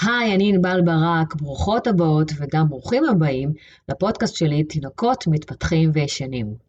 היי, אני ענבל ברק, ברוכות הבאות וגם ברוכים הבאים לפודקאסט שלי, תינוקות מתפתחים וישנים.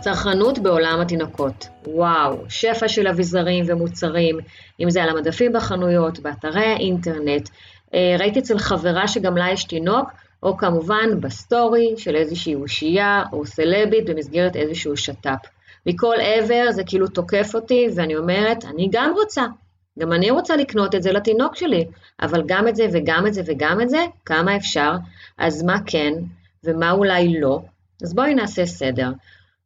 צרכנות בעולם התינוקות. וואו, שפע של אביזרים ומוצרים, אם זה על המדפים בחנויות, באתרי האינטרנט. אה, ראיתי אצל חברה שגם לה יש תינוק, או כמובן בסטורי של איזושהי אושייה או סלבית במסגרת איזשהו שת"פ. מכל עבר זה כאילו תוקף אותי, ואני אומרת, אני גם רוצה. גם אני רוצה לקנות את זה לתינוק שלי, אבל גם את זה וגם את זה וגם את זה, כמה אפשר? אז מה כן, ומה אולי לא? אז בואי נעשה סדר.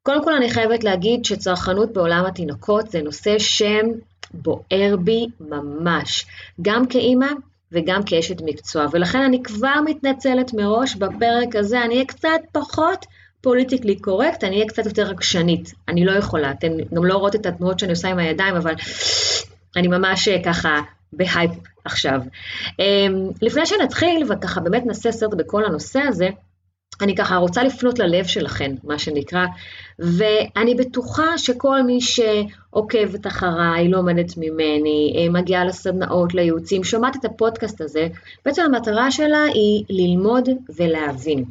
קודם כל אני חייבת להגיד שצרכנות בעולם התינוקות זה נושא שם בוער בי ממש, גם כאימא וגם כאשת מקצוע, ולכן אני כבר מתנצלת מראש בפרק הזה, אני אהיה קצת פחות politically correct, אני אהיה קצת יותר רגשנית, אני לא יכולה, אתן גם לא רואות את התנועות שאני עושה עם הידיים, אבל אני ממש ככה בהייפ עכשיו. אמ, לפני שנתחיל וככה באמת נעשה סרט בכל הנושא הזה, אני ככה רוצה לפנות ללב שלכן, מה שנקרא, ואני בטוחה שכל מי שעוקבת אחריי, לומדת ממני, אה, מגיעה לסדנאות, לייעוצים, שומעת את הפודקאסט הזה, בעצם המטרה שלה היא ללמוד ולהבין.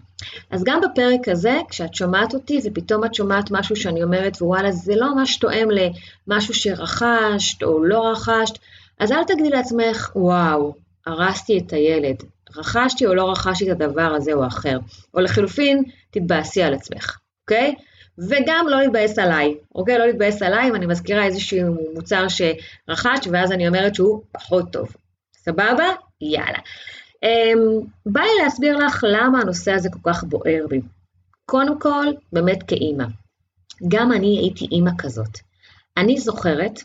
אז גם בפרק הזה, כשאת שומעת אותי ופתאום את שומעת משהו שאני אומרת, ווואלה, זה לא ממש תואם למשהו שרכשת או לא רכשת, אז אל תגידי לעצמך, וואו, הרסתי את הילד, רכשתי או לא רכשתי את הדבר הזה או אחר. או לחלופין, תתבאסי על עצמך, אוקיי? וגם לא להתבאס עליי, אוקיי? לא להתבאס עליי אם אני מזכירה איזשהו מוצר שרכשת, ואז אני אומרת שהוא פחות טוב. סבבה? יאללה. Um, בא לי להסביר לך למה הנושא הזה כל כך בוער בי. קודם כל, באמת כאימא. גם אני הייתי אימא כזאת. אני זוכרת,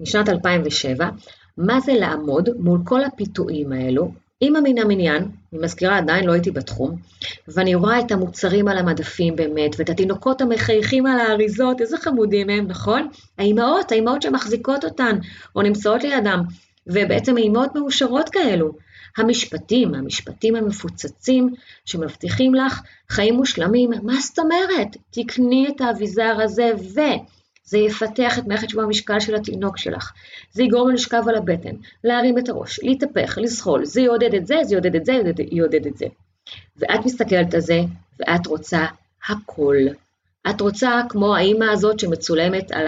משנת 2007, מה זה לעמוד מול כל הפיתויים האלו, אימא מן המניין, אני מזכירה, עדיין לא הייתי בתחום, ואני רואה את המוצרים על המדפים באמת, ואת התינוקות המחייכים על האריזות, איזה חמודים הם, נכון? האימהות, האימהות שמחזיקות אותן, או נמצאות לידם, ובעצם אימהות מאושרות כאלו. המשפטים, המשפטים המפוצצים שמבטיחים לך חיים מושלמים, מה זאת אומרת? תקני את האביזר הזה ו... זה יפתח את מערכת שבוע המשקל של התינוק שלך. זה יגרום לו לשכב על הבטן, להרים את הראש, להתהפך, לזחול, זה יעודד את זה, זה יעודד את זה, יעודד, את זה. ואת מסתכלת על זה, ואת רוצה הכל. את רוצה כמו האימא הזאת שמצולמת על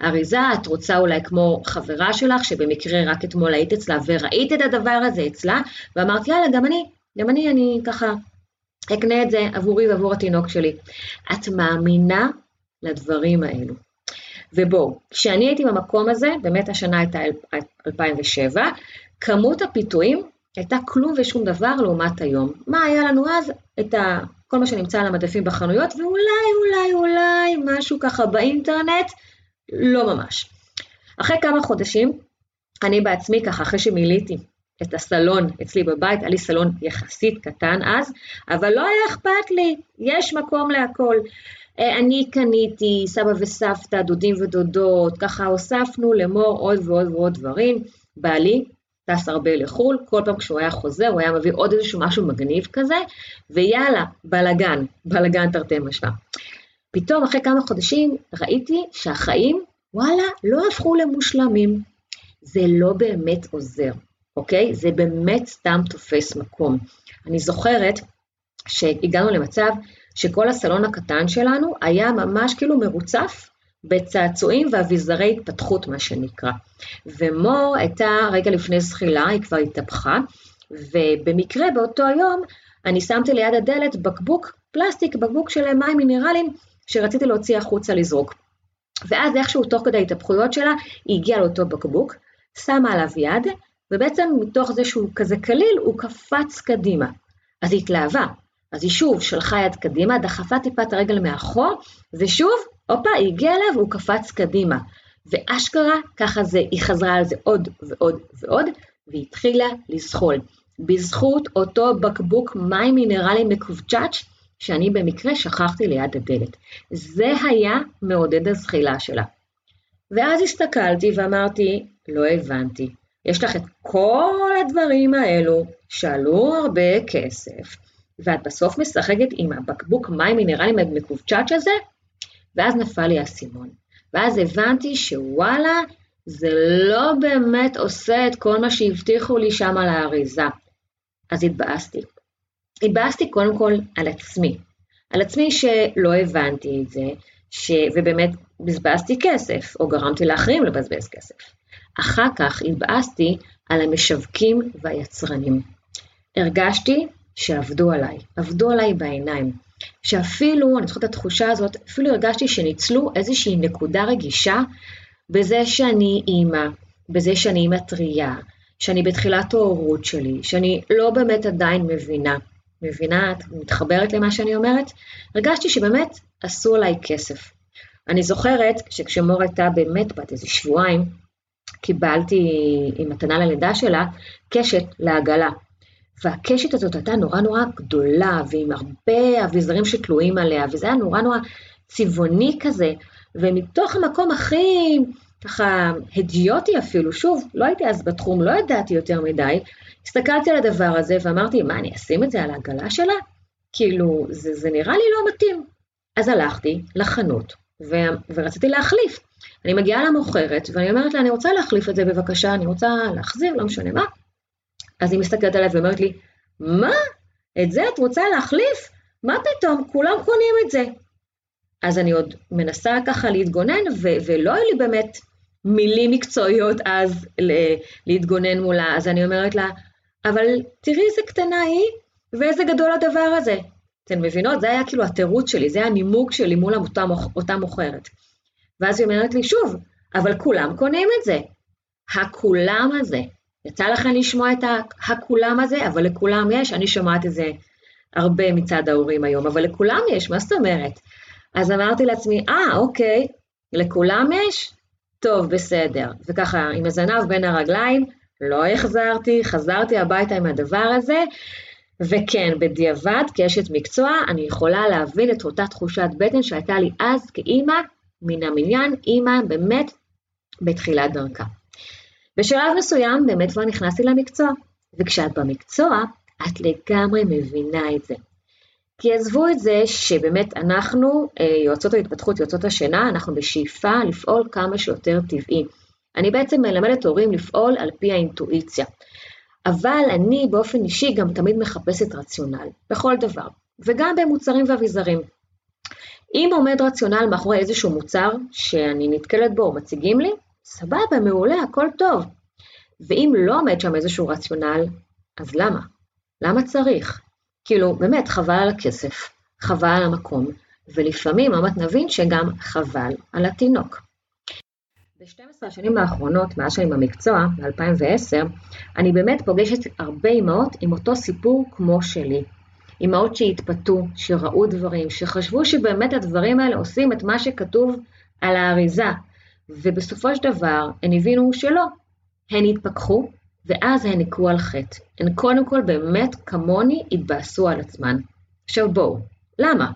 האריזה, את רוצה אולי כמו חברה שלך, שבמקרה רק אתמול היית אצלה וראית את הדבר הזה אצלה, ואמרת, יאללה, גם אני, גם אני, אני ככה אקנה את זה עבורי ועבור התינוק שלי. את מאמינה לדברים האלו. ובואו, כשאני הייתי במקום הזה, באמת השנה הייתה 2007, כמות הפיתויים הייתה כלום ושום דבר לעומת היום. מה היה לנו אז? את ה... כל מה שנמצא על המדפים בחנויות, ואולי, אולי, אולי משהו ככה באינטרנט, לא ממש. אחרי כמה חודשים, אני בעצמי ככה, אחרי שמילאתי את הסלון אצלי בבית, היה לי סלון יחסית קטן אז, אבל לא היה אכפת לי, יש מקום להכל. אה, אני קניתי, סבא וסבתא, דודים ודודות, ככה הוספנו לאמור עוד ועוד ועוד דברים. בעלי טס הרבה לחו"ל, כל פעם כשהוא היה חוזר הוא היה מביא עוד איזשהו משהו מגניב כזה, ויאללה, בלאגן, בלאגן תרתי משמע. פתאום אחרי כמה חודשים ראיתי שהחיים, וואלה, לא הפכו למושלמים. זה לא באמת עוזר, אוקיי? זה באמת סתם תופס מקום. אני זוכרת שהגענו למצב שכל הסלון הקטן שלנו היה ממש כאילו מרוצף בצעצועים ואביזרי התפתחות, מה שנקרא. ומור הייתה רגע לפני זחילה, היא כבר התהפכה, ובמקרה באותו יום אני שמתי ליד הדלת בקבוק פלסטיק, בקבוק של מים מינרליים, שרציתי להוציא החוצה לזרוק. ואז איכשהו תוך כדי ההתהפכויות שלה, היא הגיעה לאותו בקבוק, שמה עליו יד, ובעצם מתוך זה שהוא כזה קליל, הוא קפץ קדימה. אז היא התלהבה, אז היא שוב שלחה יד קדימה, דחפה טיפה את הרגל מאחור, ושוב, הופה, היא הגיעה אליו והוא קפץ קדימה. ואשכרה, ככה זה, היא חזרה על זה עוד ועוד ועוד, והתחילה לזחול. בזכות אותו בקבוק מים מינרליים מקובצ'אץ', שאני במקרה שכחתי ליד הדלת. זה היה מעודד הזחילה שלה. ואז הסתכלתי ואמרתי, לא הבנתי. יש לך את כל הדברים האלו שעלו הרבה כסף, ואת בסוף משחקת עם הבקבוק מים מינרלים מקובצ'אץ' הזה, ואז נפל לי האסימון. ואז הבנתי שוואלה, זה לא באמת עושה את כל מה שהבטיחו לי שם על האריזה. אז התבאסתי. התבאסתי קודם כל על עצמי. על עצמי שלא הבנתי את זה, ש... ובאמת בזבזתי כסף, או גרמתי לאחרים לבזבז כסף. אחר כך התבאסתי על המשווקים והיצרנים. הרגשתי שעבדו עליי, עבדו עליי בעיניים. שאפילו, אני זוכרת את התחושה הזאת, אפילו הרגשתי שניצלו איזושהי נקודה רגישה בזה שאני אימא, בזה שאני אימא טרייה, שאני בתחילת ההורות שלי, שאני לא באמת עדיין מבינה. מבינה, את מתחברת למה שאני אומרת? הרגשתי שבאמת עשו עליי כסף. אני זוכרת שכשמור הייתה באמת בת איזה שבועיים, קיבלתי עם מתנה ללידה שלה קשת לעגלה. והקשת הזאת הייתה נורא נורא גדולה, ועם הרבה אביזרים שתלויים עליה, וזה היה נורא נורא צבעוני כזה, ומתוך המקום הכי ככה הדיוטי אפילו, שוב, לא הייתי אז בתחום, לא ידעתי יותר מדי, הסתכלתי על הדבר הזה ואמרתי, מה, אני אשים את זה על העגלה שלה? כאילו, זה, זה נראה לי לא מתאים. אז הלכתי לחנות ו, ורציתי להחליף. אני מגיעה למוכרת ואני אומרת לה, אני רוצה להחליף את זה בבקשה, אני רוצה להחזיר, לא משנה מה. אז היא מסתכלת עליי ואומרת לי, מה? את זה את רוצה להחליף? מה פתאום? כולם קונים את זה. אז אני עוד מנסה ככה להתגונן, ו- ולא היו לי באמת מילים מקצועיות אז להתגונן מולה, אז אני אומרת לה, אבל תראי איזה קטנה היא, ואיזה גדול הדבר הזה. אתן מבינות? זה היה כאילו התירוץ שלי, זה היה הנימוק שלי מול אותה, אותה מוכרת. ואז היא אומרת לי, שוב, אבל כולם קונים את זה. הכולם הזה. יצא לכם לשמוע את הכולם הזה, אבל לכולם יש, אני שומעת את זה הרבה מצד ההורים היום, אבל לכולם יש, מה זאת אומרת? אז אמרתי לעצמי, אה, אוקיי, לכולם יש? טוב, בסדר. וככה, עם הזנב בין הרגליים, לא החזרתי, חזרתי הביתה עם הדבר הזה, וכן, בדיעבד, כאשת מקצוע, אני יכולה להבין את אותה תחושת בטן שהייתה לי אז כאימא, מן המניין, אימא באמת בתחילת דרכה. בשלב מסוים באמת כבר נכנסתי למקצוע, וכשאת במקצוע, את לגמרי מבינה את זה. כי עזבו את זה שבאמת אנחנו, אה, יועצות ההתפתחות, יועצות השינה, אנחנו בשאיפה לפעול כמה שיותר טבעי. אני בעצם מלמדת הורים לפעול על פי האינטואיציה. אבל אני באופן אישי גם תמיד מחפשת רציונל, בכל דבר, וגם במוצרים ואביזרים. אם עומד רציונל מאחורי איזשהו מוצר שאני נתקלת בו או מציגים לי, סבבה, מעולה, הכל טוב. ואם לא עומד שם איזשהו רציונל, אז למה? למה צריך? כאילו, באמת, חבל על הכסף, חבל על המקום, ולפעמים באמת נבין שגם חבל על התינוק. ב-12 השנים האחרונות, מאז שאני במקצוע, ב-2010, אני באמת פוגשת הרבה אימהות עם אותו סיפור כמו שלי. אימהות שהתפתו, שראו דברים, שחשבו שבאמת הדברים האלה עושים את מה שכתוב על האריזה, ובסופו של דבר הן הבינו שלא. הן התפכחו, ואז הן ניקו על חטא. הן קודם כל באמת כמוני התבאסו על עצמן. עכשיו בואו, למה?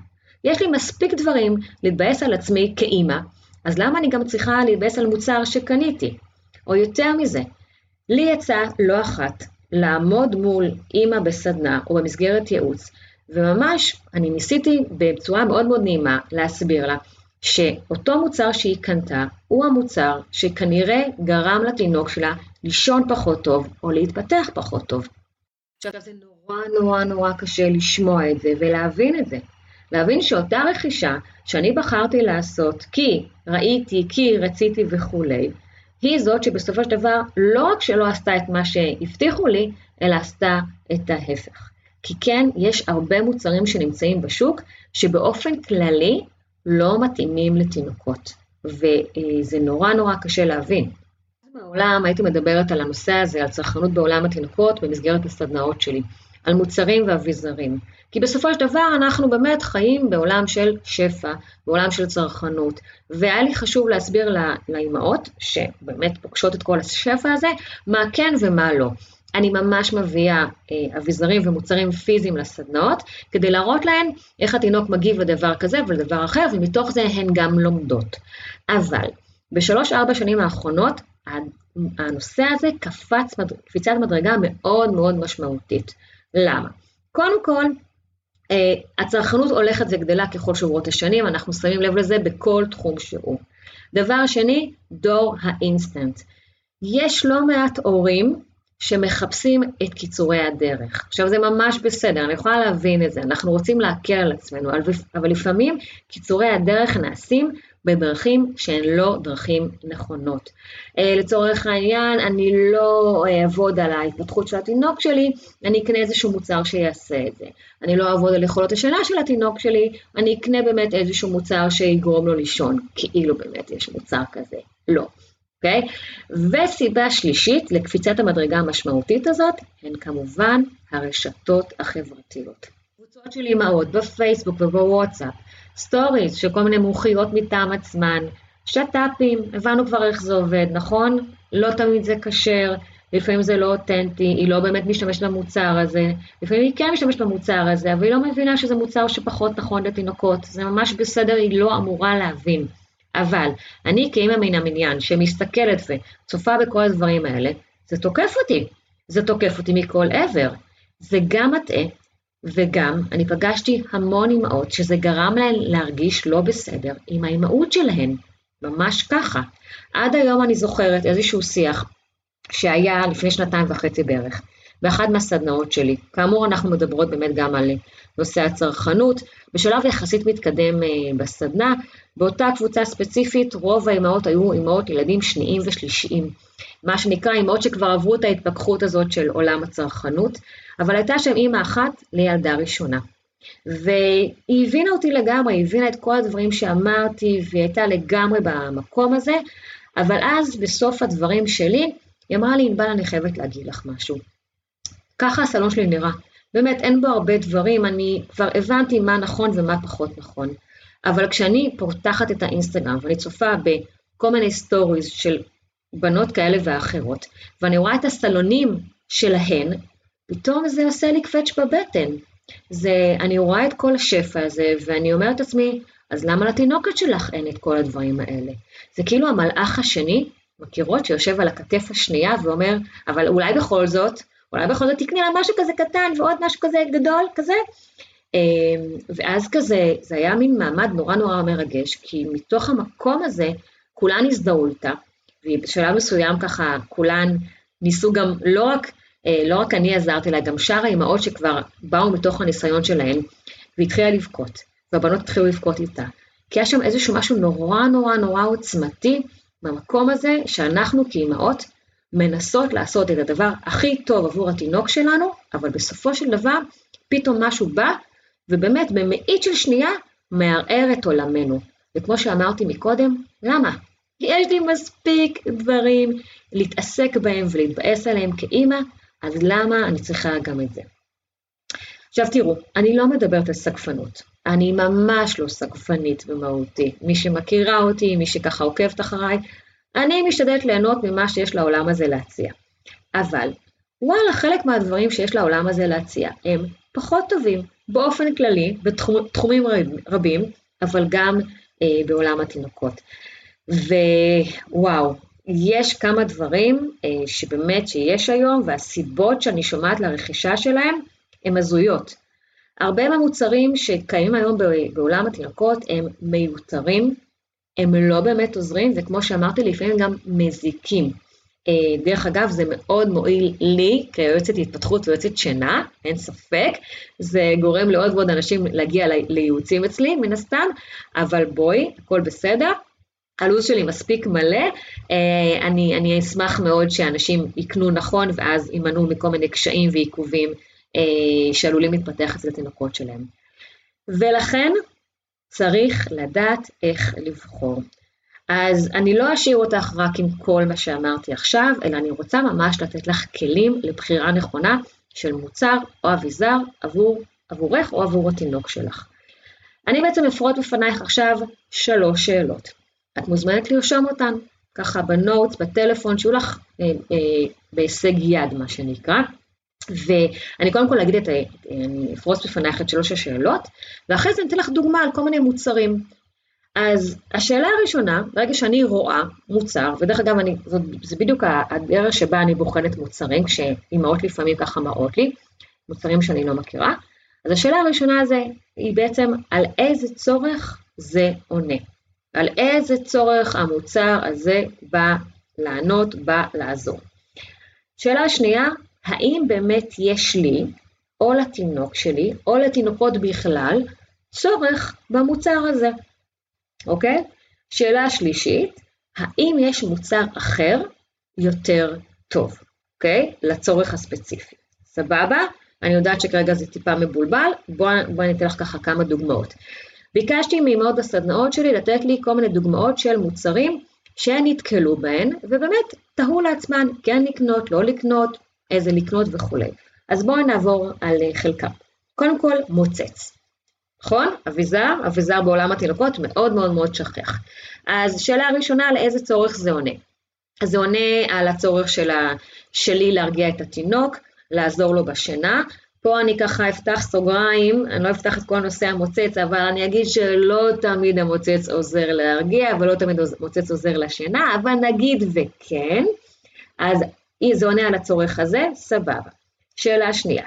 יש לי מספיק דברים להתבאס על עצמי כאימא, אז למה אני גם צריכה להתבאס על מוצר שקניתי? או יותר מזה, לי יצא לא אחת לעמוד מול אימא בסדנה או במסגרת ייעוץ, וממש אני ניסיתי בצורה מאוד מאוד נעימה להסביר לה שאותו מוצר שהיא קנתה הוא המוצר שכנראה גרם לתינוק שלה לישון פחות טוב או להתפתח פחות טוב. עכשיו זה נורא נורא נורא קשה לשמוע את זה ולהבין את זה. להבין שאותה רכישה שאני בחרתי לעשות כי ראיתי, כי רציתי וכולי, היא זאת שבסופו של דבר לא רק שלא עשתה את מה שהבטיחו לי, אלא עשתה את ההפך. כי כן, יש הרבה מוצרים שנמצאים בשוק שבאופן כללי לא מתאימים לתינוקות, וזה נורא נורא קשה להבין. בעולם הייתי מדברת על הנושא הזה, על צרכנות בעולם התינוקות במסגרת הסדנאות שלי, על מוצרים ואביזרים. כי בסופו של דבר אנחנו באמת חיים בעולם של שפע, בעולם של צרכנות, והיה לי חשוב להסביר לאימהות, שבאמת פוגשות את כל השפע הזה, מה כן ומה לא. אני ממש מביאה אה, אביזרים ומוצרים פיזיים לסדנאות, כדי להראות להן איך התינוק מגיב לדבר כזה ולדבר אחר, ומתוך זה הן גם לומדות. אבל בשלוש-ארבע שנים האחרונות, הנושא הזה קפץ קפיצת מדרגה מאוד מאוד משמעותית. למה? קודם כל, אה, הצרכנות הולכת וגדלה ככל שעוברות השנים, אנחנו שמים לב לזה בכל תחום שהוא. דבר שני, דור האינסטנט. יש לא מעט הורים שמחפשים את קיצורי הדרך. עכשיו זה ממש בסדר, אני יכולה להבין את זה, אנחנו רוצים להקל על עצמנו, אבל לפעמים קיצורי הדרך נעשים בדרכים שהן לא דרכים נכונות. אה, לצורך העניין, אני לא אעבוד על ההתפתחות של התינוק שלי, אני אקנה איזשהו מוצר שיעשה את זה. אני לא אעבוד על יכולות השינה של התינוק שלי, אני אקנה באמת איזשהו מוצר שיגרום לו לישון, כאילו באמת יש מוצר כזה. לא. אוקיי? Okay? וסיבה שלישית לקפיצת המדרגה המשמעותית הזאת, הן כמובן הרשתות החברתיות. קבוצות של אימהות בפייסבוק ובוואטסאפ, stories של כל מיני מומחיות מטעם עצמן, שת"פים, הבנו כבר איך זה עובד, נכון? לא תמיד זה כשר, לפעמים זה לא אותנטי, היא לא באמת משתמשת במוצר הזה, לפעמים היא כן משתמשת במוצר הזה, אבל היא לא מבינה שזה מוצר שפחות נכון לתינוקות, זה ממש בסדר, היא לא אמורה להבין. אבל אני כאימא מן המניין שמסתכלת וצופה בכל הדברים האלה, זה תוקף אותי. זה תוקף אותי מכל עבר. זה גם מטעה, וגם אני פגשתי המון אימהות שזה גרם להן להרגיש לא בסדר עם האימהות שלהן. ממש ככה. עד היום אני זוכרת איזשהו שיח שהיה לפני שנתיים וחצי בערך, באחת מהסדנאות שלי. כאמור, אנחנו מדברות באמת גם על נושא הצרכנות, בשלב יחסית מתקדם אה, בסדנה, באותה קבוצה ספציפית רוב האימהות היו אימהות ילדים שניים ושלישיים, מה שנקרא אימהות שכבר עברו את ההתפכחות הזאת של עולם הצרכנות, אבל הייתה שם אימא אחת לילדה ראשונה. והיא הבינה אותי לגמרי, היא הבינה את כל הדברים שאמרתי, והיא הייתה לגמרי במקום הזה, אבל אז בסוף הדברים שלי, היא אמרה לי, ענבל, אני חייבת להגיד לך משהו. ככה הסלון שלי נראה. באמת, אין בו הרבה דברים, אני כבר הבנתי מה נכון ומה פחות נכון. אבל כשאני פותחת את האינסטגרם ואני צופה בכל מיני stories של בנות כאלה ואחרות, ואני רואה את הסלונים שלהן, פתאום זה עושה לי קווץ' בבטן. זה, אני רואה את כל השפע הזה, ואני אומרת לעצמי, אז למה לתינוקת שלך אין את כל הדברים האלה? זה כאילו המלאך השני, מכירות, שיושב על הכתף השנייה ואומר, אבל אולי בכל זאת, אולי בכל זאת תקני לה משהו כזה קטן ועוד משהו כזה גדול כזה. אמ, ואז כזה, זה היה מין מעמד נורא נורא מרגש, כי מתוך המקום הזה כולן הזדהו איתה, ובשלב מסוים ככה כולן ניסו גם, לא רק, אה, לא רק אני עזרתי לה, גם שאר האימהות שכבר באו מתוך הניסיון שלהן, והתחילה לבכות, והבנות התחילו לבכות איתה. כי היה שם איזשהו משהו נורא נורא נורא עוצמתי במקום הזה, שאנחנו כאימהות מנסות לעשות את הדבר הכי טוב עבור התינוק שלנו, אבל בסופו של דבר פתאום משהו בא, ובאמת במאית של שנייה מערער את עולמנו. וכמו שאמרתי מקודם, למה? יש לי מספיק דברים להתעסק בהם ולהתבאס עליהם כאימא, אז למה אני צריכה גם את זה? עכשיו תראו, אני לא מדברת על סגפנות, אני ממש לא סגפנית במהותי. מי שמכירה אותי, מי שככה עוקבת אחריי, אני משתדלת ליהנות ממה שיש לעולם הזה להציע. אבל, וואלה, חלק מהדברים שיש לעולם הזה להציע הם פחות טובים באופן כללי, בתחומים רבים, אבל גם אה, בעולם התינוקות. ווואו, יש כמה דברים אה, שבאמת שיש היום, והסיבות שאני שומעת לרכישה שלהם הן הזויות. הרבה מהמוצרים שקיימים היום בעולם התינוקות הם מיותרים, הם לא באמת עוזרים, וכמו שאמרתי, לפעמים גם מזיקים. אה, דרך אגב, זה מאוד מועיל לי כיועצת התפתחות ויועצת שינה, אין ספק, זה גורם לעוד ועוד אנשים להגיע לייעוצים אצלי, מן הסתם, אבל בואי, הכל בסדר. הלו"ז שלי מספיק מלא, אה, אני, אני אשמח מאוד שאנשים יקנו נכון ואז יימנעו מכל מיני קשיים ועיכובים אה, שעלולים להתפתח אצל התינוקות שלהם. ולכן צריך לדעת איך לבחור. אז אני לא אשאיר אותך רק עם כל מה שאמרתי עכשיו, אלא אני רוצה ממש לתת לך כלים לבחירה נכונה של מוצר או אביזר עבור, עבורך או עבור התינוק שלך. אני בעצם אפרוט בפנייך עכשיו שלוש שאלות. את מוזמנת לרשום אותן, ככה בנוטס, בטלפון, שיהיו לך אה, אה, בהישג יד, מה שנקרא. ואני קודם כל אגיד את, אני אפרוס בפנייך את שלוש השאלות, ואחרי זה אני אתן לך דוגמה על כל מיני מוצרים. אז השאלה הראשונה, ברגע שאני רואה מוצר, ודרך אגב, אני, זאת, זה בדיוק הדרך שבה אני בוחנת מוצרים, כשאימהות לפעמים ככה מראות לי, מוצרים שאני לא מכירה, אז השאלה הראשונה זה, היא בעצם על איזה צורך זה עונה. על איזה צורך המוצר הזה בא לענות, בא לעזור. שאלה שנייה, האם באמת יש לי, או לתינוק שלי, או לתינוקות בכלל, צורך במוצר הזה, אוקיי? שאלה שלישית, האם יש מוצר אחר יותר טוב, אוקיי? לצורך הספציפי. סבבה? אני יודעת שכרגע זה טיפה מבולבל, בואו בוא אני אתן לך ככה כמה דוגמאות. ביקשתי מאמהות בסדנאות שלי לתת לי כל מיני דוגמאות של מוצרים שהן נתקלו בהן, ובאמת תהו לעצמן כן לקנות, לא לקנות, איזה לקנות וכולי. אז בואו נעבור על חלקם. קודם כל, מוצץ. נכון? אביזר, אביזר בעולם התינוקות מאוד מאוד מאוד שכיח. אז שאלה הראשונה, על איזה צורך זה עונה? זה עונה על הצורך שלה, שלי להרגיע את התינוק, לעזור לו בשינה. פה אני ככה אפתח סוגריים, אני לא אפתח את כל נושא המוצץ, אבל אני אגיד שלא תמיד המוצץ עוזר להרגיע, ולא תמיד המוצץ עוזר לשינה, אבל נגיד וכן, אז זה עונה על הצורך הזה, סבבה. שאלה שנייה,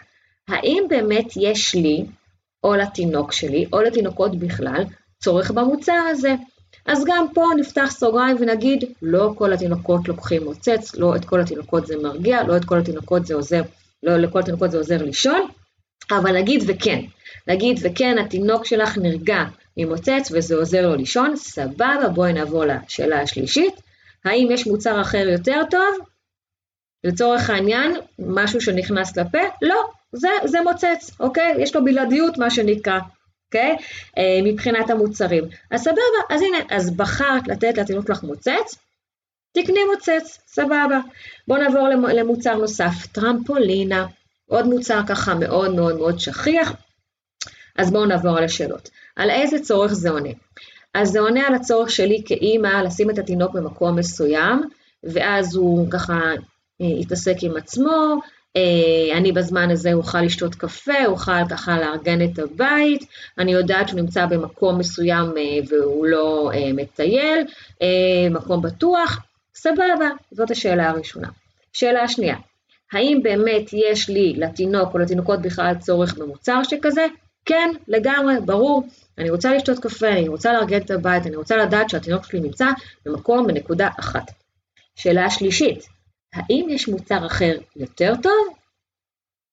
האם באמת יש לי, או לתינוק שלי, או לתינוקות בכלל, צורך במוצר הזה? אז גם פה נפתח סוגריים ונגיד, לא כל התינוקות לוקחים מוצץ, לא את כל התינוקות זה מרגיע, לא את כל התינוקות זה עוזר לא לכל תינוקות זה עוזר לישון, אבל נגיד וכן, נגיד וכן, התינוק שלך נרגע ממוצץ וזה עוזר לו לישון, סבבה, בואי נעבור לשאלה השלישית, האם יש מוצר אחר יותר טוב? לצורך העניין, משהו שנכנס לפה? לא, זה, זה מוצץ, אוקיי? יש לו בלעדיות, מה שנקרא, אוקיי? אה, מבחינת המוצרים. אז סבבה, אז הנה, אז בחרת לתת לתינוק לך מוצץ, תקני מוצץ, סבבה. בואו נעבור למוצר נוסף, טרמפולינה, עוד מוצר ככה מאוד מאוד מאוד שכיח. אז בואו נעבור על השאלות. על איזה צורך זה עונה? אז זה עונה על הצורך שלי כאימא לשים את התינוק במקום מסוים, ואז הוא ככה יתעסק עם עצמו, אה, אני בזמן הזה אוכל לשתות קפה, אוכל ככה לארגן את הבית, אני יודעת שהוא נמצא במקום מסוים אה, והוא לא מטייל, מקום בטוח, סבבה, זאת השאלה הראשונה. שאלה שנייה, האם באמת יש לי לתינוק או לתינוקות בכלל צורך במוצר שכזה? כן, לגמרי, ברור. אני רוצה לשתות קפה, אני רוצה לארגן את הבית, אני רוצה לדעת שהתינוק שלי נמצא במקום בנקודה אחת. שאלה שלישית, האם יש מוצר אחר יותר טוב?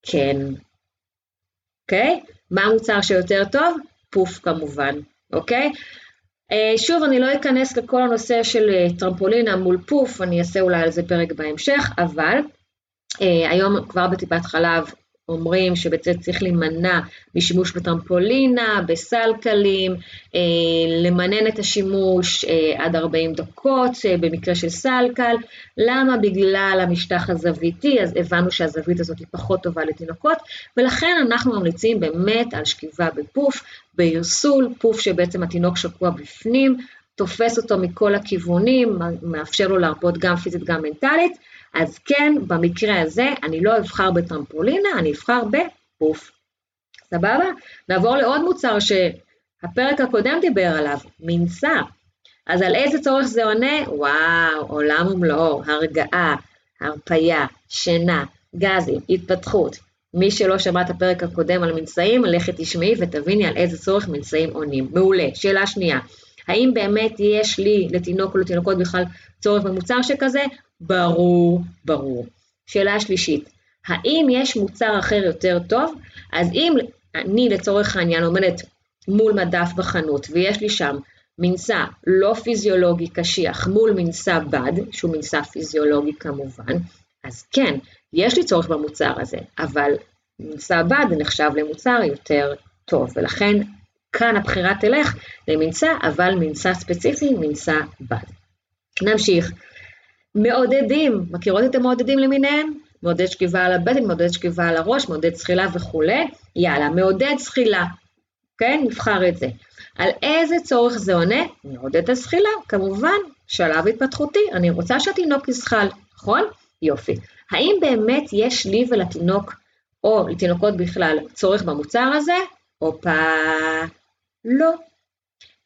כן. אוקיי? Okay? מה המוצר שיותר טוב? פוף כמובן, אוקיי? Okay? אה, שוב, אני לא אכנס לכל הנושא של אה, טרמפולינה מול פוף, אני אעשה אולי על זה פרק בהמשך, אבל אה, היום כבר בטיפת חלב אומרים שבעצם צריך להימנע משימוש בטרמפולינה, בסלקלים, למנן את השימוש עד 40 דקות במקרה של סלקל. למה? בגלל המשטח הזוויתי, אז הבנו שהזווית הזאת היא פחות טובה לתינוקות, ולכן אנחנו ממליצים באמת על שכיבה בפוף, בירסול, פוף שבעצם התינוק שקוע בפנים, תופס אותו מכל הכיוונים, מאפשר לו להרפות גם פיזית גם מנטלית, אז כן, במקרה הזה אני לא אבחר בטרמפולינה, אני אבחר בפוף. סבבה? נעבור לעוד מוצר שהפרק הקודם דיבר עליו, מנסה. אז על איזה צורך זה עונה? וואו, עולם ומלואו, הרגעה, הרפייה, שינה, גזים, התפתחות. מי שלא שמע את הפרק הקודם על מנשאים, לכת תשמעי ותביני על איזה צורך מנשאים עונים. מעולה. שאלה שנייה, האם באמת יש לי, לתינוק או לתינוקות בכלל, צורך במוצר שכזה? ברור, ברור. שאלה שלישית, האם יש מוצר אחר יותר טוב? אז אם אני לצורך העניין עומדת מול מדף בחנות ויש לי שם מנסה לא פיזיולוגי קשיח מול מנסה בד, שהוא מנסה פיזיולוגי כמובן, אז כן, יש לי צורך במוצר הזה, אבל מנסה בד נחשב למוצר יותר טוב, ולכן כאן הבחירה תלך למנסה, אבל מנסה ספציפי, מנסה בד. נמשיך. מעודדים, מכירות את המעודדים למיניהם? מעודד שכיבה על הבטן, מעודד שכיבה על הראש, מעודד זחילה וכולי. יאללה, מעודד זחילה, כן? נבחר את זה. על איזה צורך זה עונה? מעודד הזחילה, כמובן, שלב התפתחותי, אני רוצה שהתינוק יזחל, נכון? יופי. האם באמת יש לי ולתינוק, או לתינוקות בכלל, צורך במוצר הזה? הופה, לא.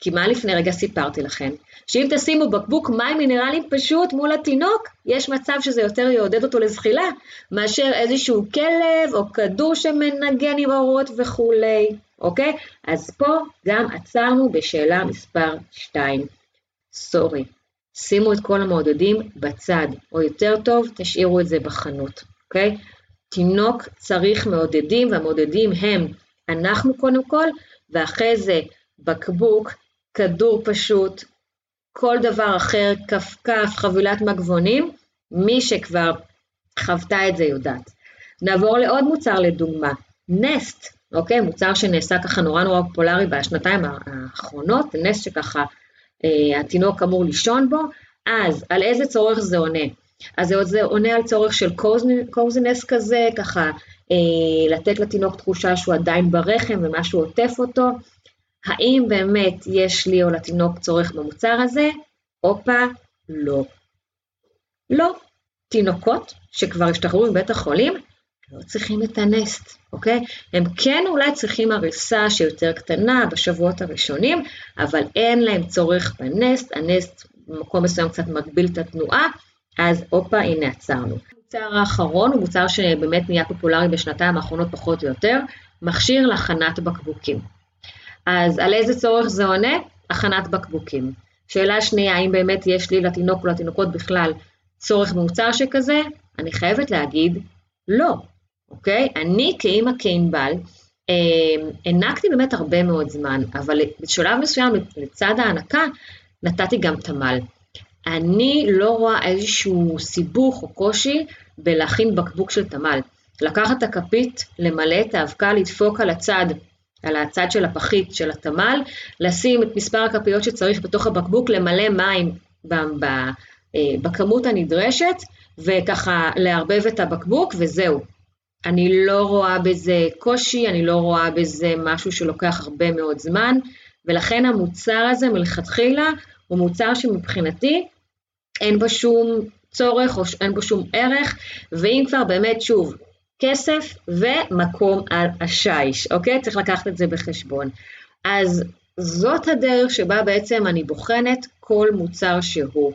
כי מה לפני רגע סיפרתי לכם? שאם תשימו בקבוק מים מינרליים פשוט מול התינוק, יש מצב שזה יותר יעודד אותו לזחילה, מאשר איזשהו כלב או כדור שמנגן עם אורות וכולי, אוקיי? אז פה גם עצרנו בשאלה מספר 2. סורי, שימו את כל המעודדים בצד, או יותר טוב, תשאירו את זה בחנות, אוקיי? תינוק צריך מעודדים, והמעודדים הם אנחנו קודם כל, ואחרי זה בקבוק, כדור פשוט, כל דבר אחר, כפכף, חבילת מגבונים, מי שכבר חוותה את זה יודעת. נעבור לעוד מוצר לדוגמה, נסט, אוקיי? מוצר שנעשה ככה נורא נורא פופולרי בשנתיים האחרונות, נסט שככה אה, התינוק אמור לישון בו, אז על איזה צורך זה עונה? אז זה עונה על צורך של קוזינס כזה, ככה אה, לתת לתינוק תחושה שהוא עדיין ברחם ומשהו עוטף אותו. האם באמת יש לי או לתינוק צורך במוצר הזה? הופה, לא. לא. תינוקות שכבר השתחררו מבית החולים לא צריכים את הנסט, אוקיי? הם כן אולי צריכים הריסה שיותר קטנה בשבועות הראשונים, אבל אין להם צורך בנסט, הנסט במקום מסוים קצת מגביל את התנועה, אז הופה, הנה עצרנו. המוצר האחרון הוא מוצר שבאמת נהיה פופולרי בשנתיים האחרונות פחות או יותר, מכשיר להכנת בקבוקים. אז על איזה צורך זה עונה? הכנת בקבוקים. שאלה שנייה, האם באמת יש לי לתינוק או לתינוקות בכלל צורך במוצר שכזה? אני חייבת להגיד, לא, אוקיי? אני כאימא כענבל, אה, הענקתי באמת הרבה מאוד זמן, אבל בשלב מסוים לצד ההנקה נתתי גם תמ"ל. אני לא רואה איזשהו סיבוך או קושי בלהכין בקבוק של תמ"ל. לקחת את הכפית, למלא את האבקה, לדפוק על הצד, על הצד של הפחית של התמ"ל, לשים את מספר הכפיות שצריך בתוך הבקבוק, למלא מים אה, בכמות הנדרשת, וככה לערבב את הבקבוק, וזהו. אני לא רואה בזה קושי, אני לא רואה בזה משהו שלוקח הרבה מאוד זמן, ולכן המוצר הזה מלכתחילה הוא מוצר שמבחינתי אין בו שום צורך או אין בו שום ערך, ואם כבר באמת שוב, כסף ומקום על השיש, אוקיי? צריך לקחת את זה בחשבון. אז זאת הדרך שבה בעצם אני בוחנת כל מוצר שהוא.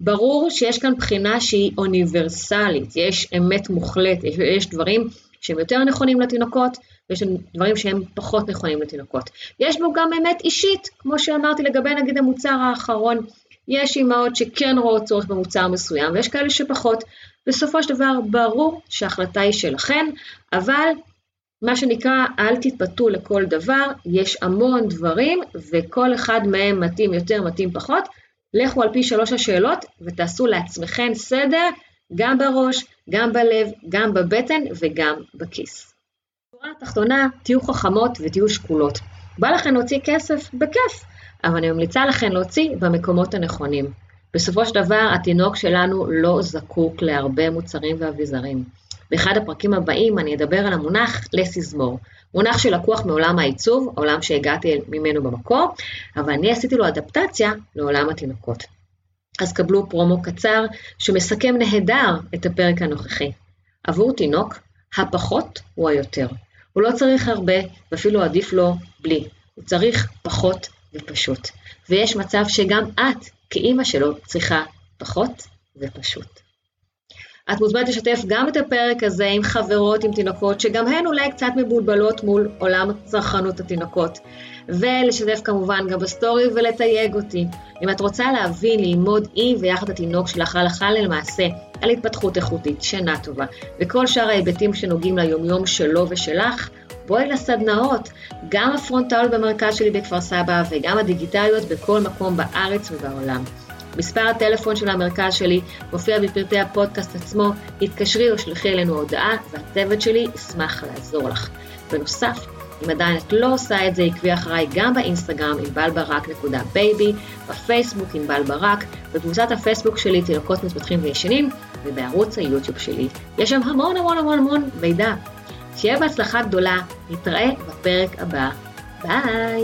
ברור שיש כאן בחינה שהיא אוניברסלית, יש אמת מוחלטת, יש, יש דברים שהם יותר נכונים לתינוקות, ויש דברים שהם פחות נכונים לתינוקות. יש בו גם אמת אישית, כמו שאמרתי לגבי נגיד המוצר האחרון, יש אימהות שכן רואות צורך במוצר מסוים, ויש כאלה שפחות. בסופו של דבר, ברור שההחלטה היא שלכן, אבל מה שנקרא, אל תתפתו לכל דבר, יש המון דברים, וכל אחד מהם מתאים יותר, מתאים פחות. לכו על פי שלוש השאלות ותעשו לעצמכם סדר גם בראש, גם בלב, גם בבטן וגם בכיס. בשורה התחתונה, תהיו חכמות ותהיו שקולות. בא לכם להוציא כסף? בכיף. אבל אני ממליצה לכן להוציא במקומות הנכונים. בסופו של דבר, התינוק שלנו לא זקוק להרבה מוצרים ואביזרים. באחד הפרקים הבאים אני אדבר על המונח לסיזמור. מונח שלקוח מעולם העיצוב, העולם שהגעתי ממנו במקור, אבל אני עשיתי לו אדפטציה לעולם התינוקות. אז קבלו פרומו קצר שמסכם נהדר את הפרק הנוכחי. עבור תינוק, הפחות הוא היותר. הוא לא צריך הרבה, ואפילו עדיף לו בלי. הוא צריך פחות ופשוט. ויש מצב שגם את, כאימא שלו, צריכה פחות ופשוט. את מוזמנת לשתף גם את הפרק הזה עם חברות, עם תינוקות, שגם הן אולי קצת מבולבלות מול עולם צרכנות התינוקות. ולשתף כמובן גם ב story ולתייג אותי. אם את רוצה להבין, ללמוד עם ויחד התינוק שלך הלכה למעשה על התפתחות איכותית, שינה טובה, וכל שאר ההיבטים שנוגעים ליומיום שלו ושלך, בואי לסדנאות, גם הפרונטליות במרכז שלי בכפר סבא וגם הדיגיטליות בכל מקום בארץ ובעולם. מספר הטלפון של המרכז שלי מופיע בפרטי הפודקאסט עצמו, התקשרי או שלחי אלינו הודעה והצוות שלי ישמח לעזור לך. בנוסף, אם עדיין את לא עושה את זה, עקבי אחריי גם באינסטגרם ענבלברק.בייבי, בפייסבוק ענבל ברק, בקבוצת הפייסבוק שלי תינוקות מתפתחים וישנים, ובערוץ היוטיוב שלי. יש שם המון המון המון המון מידע. שיהיה בהצלחה גדולה, נתראה בפרק הבא. ביי!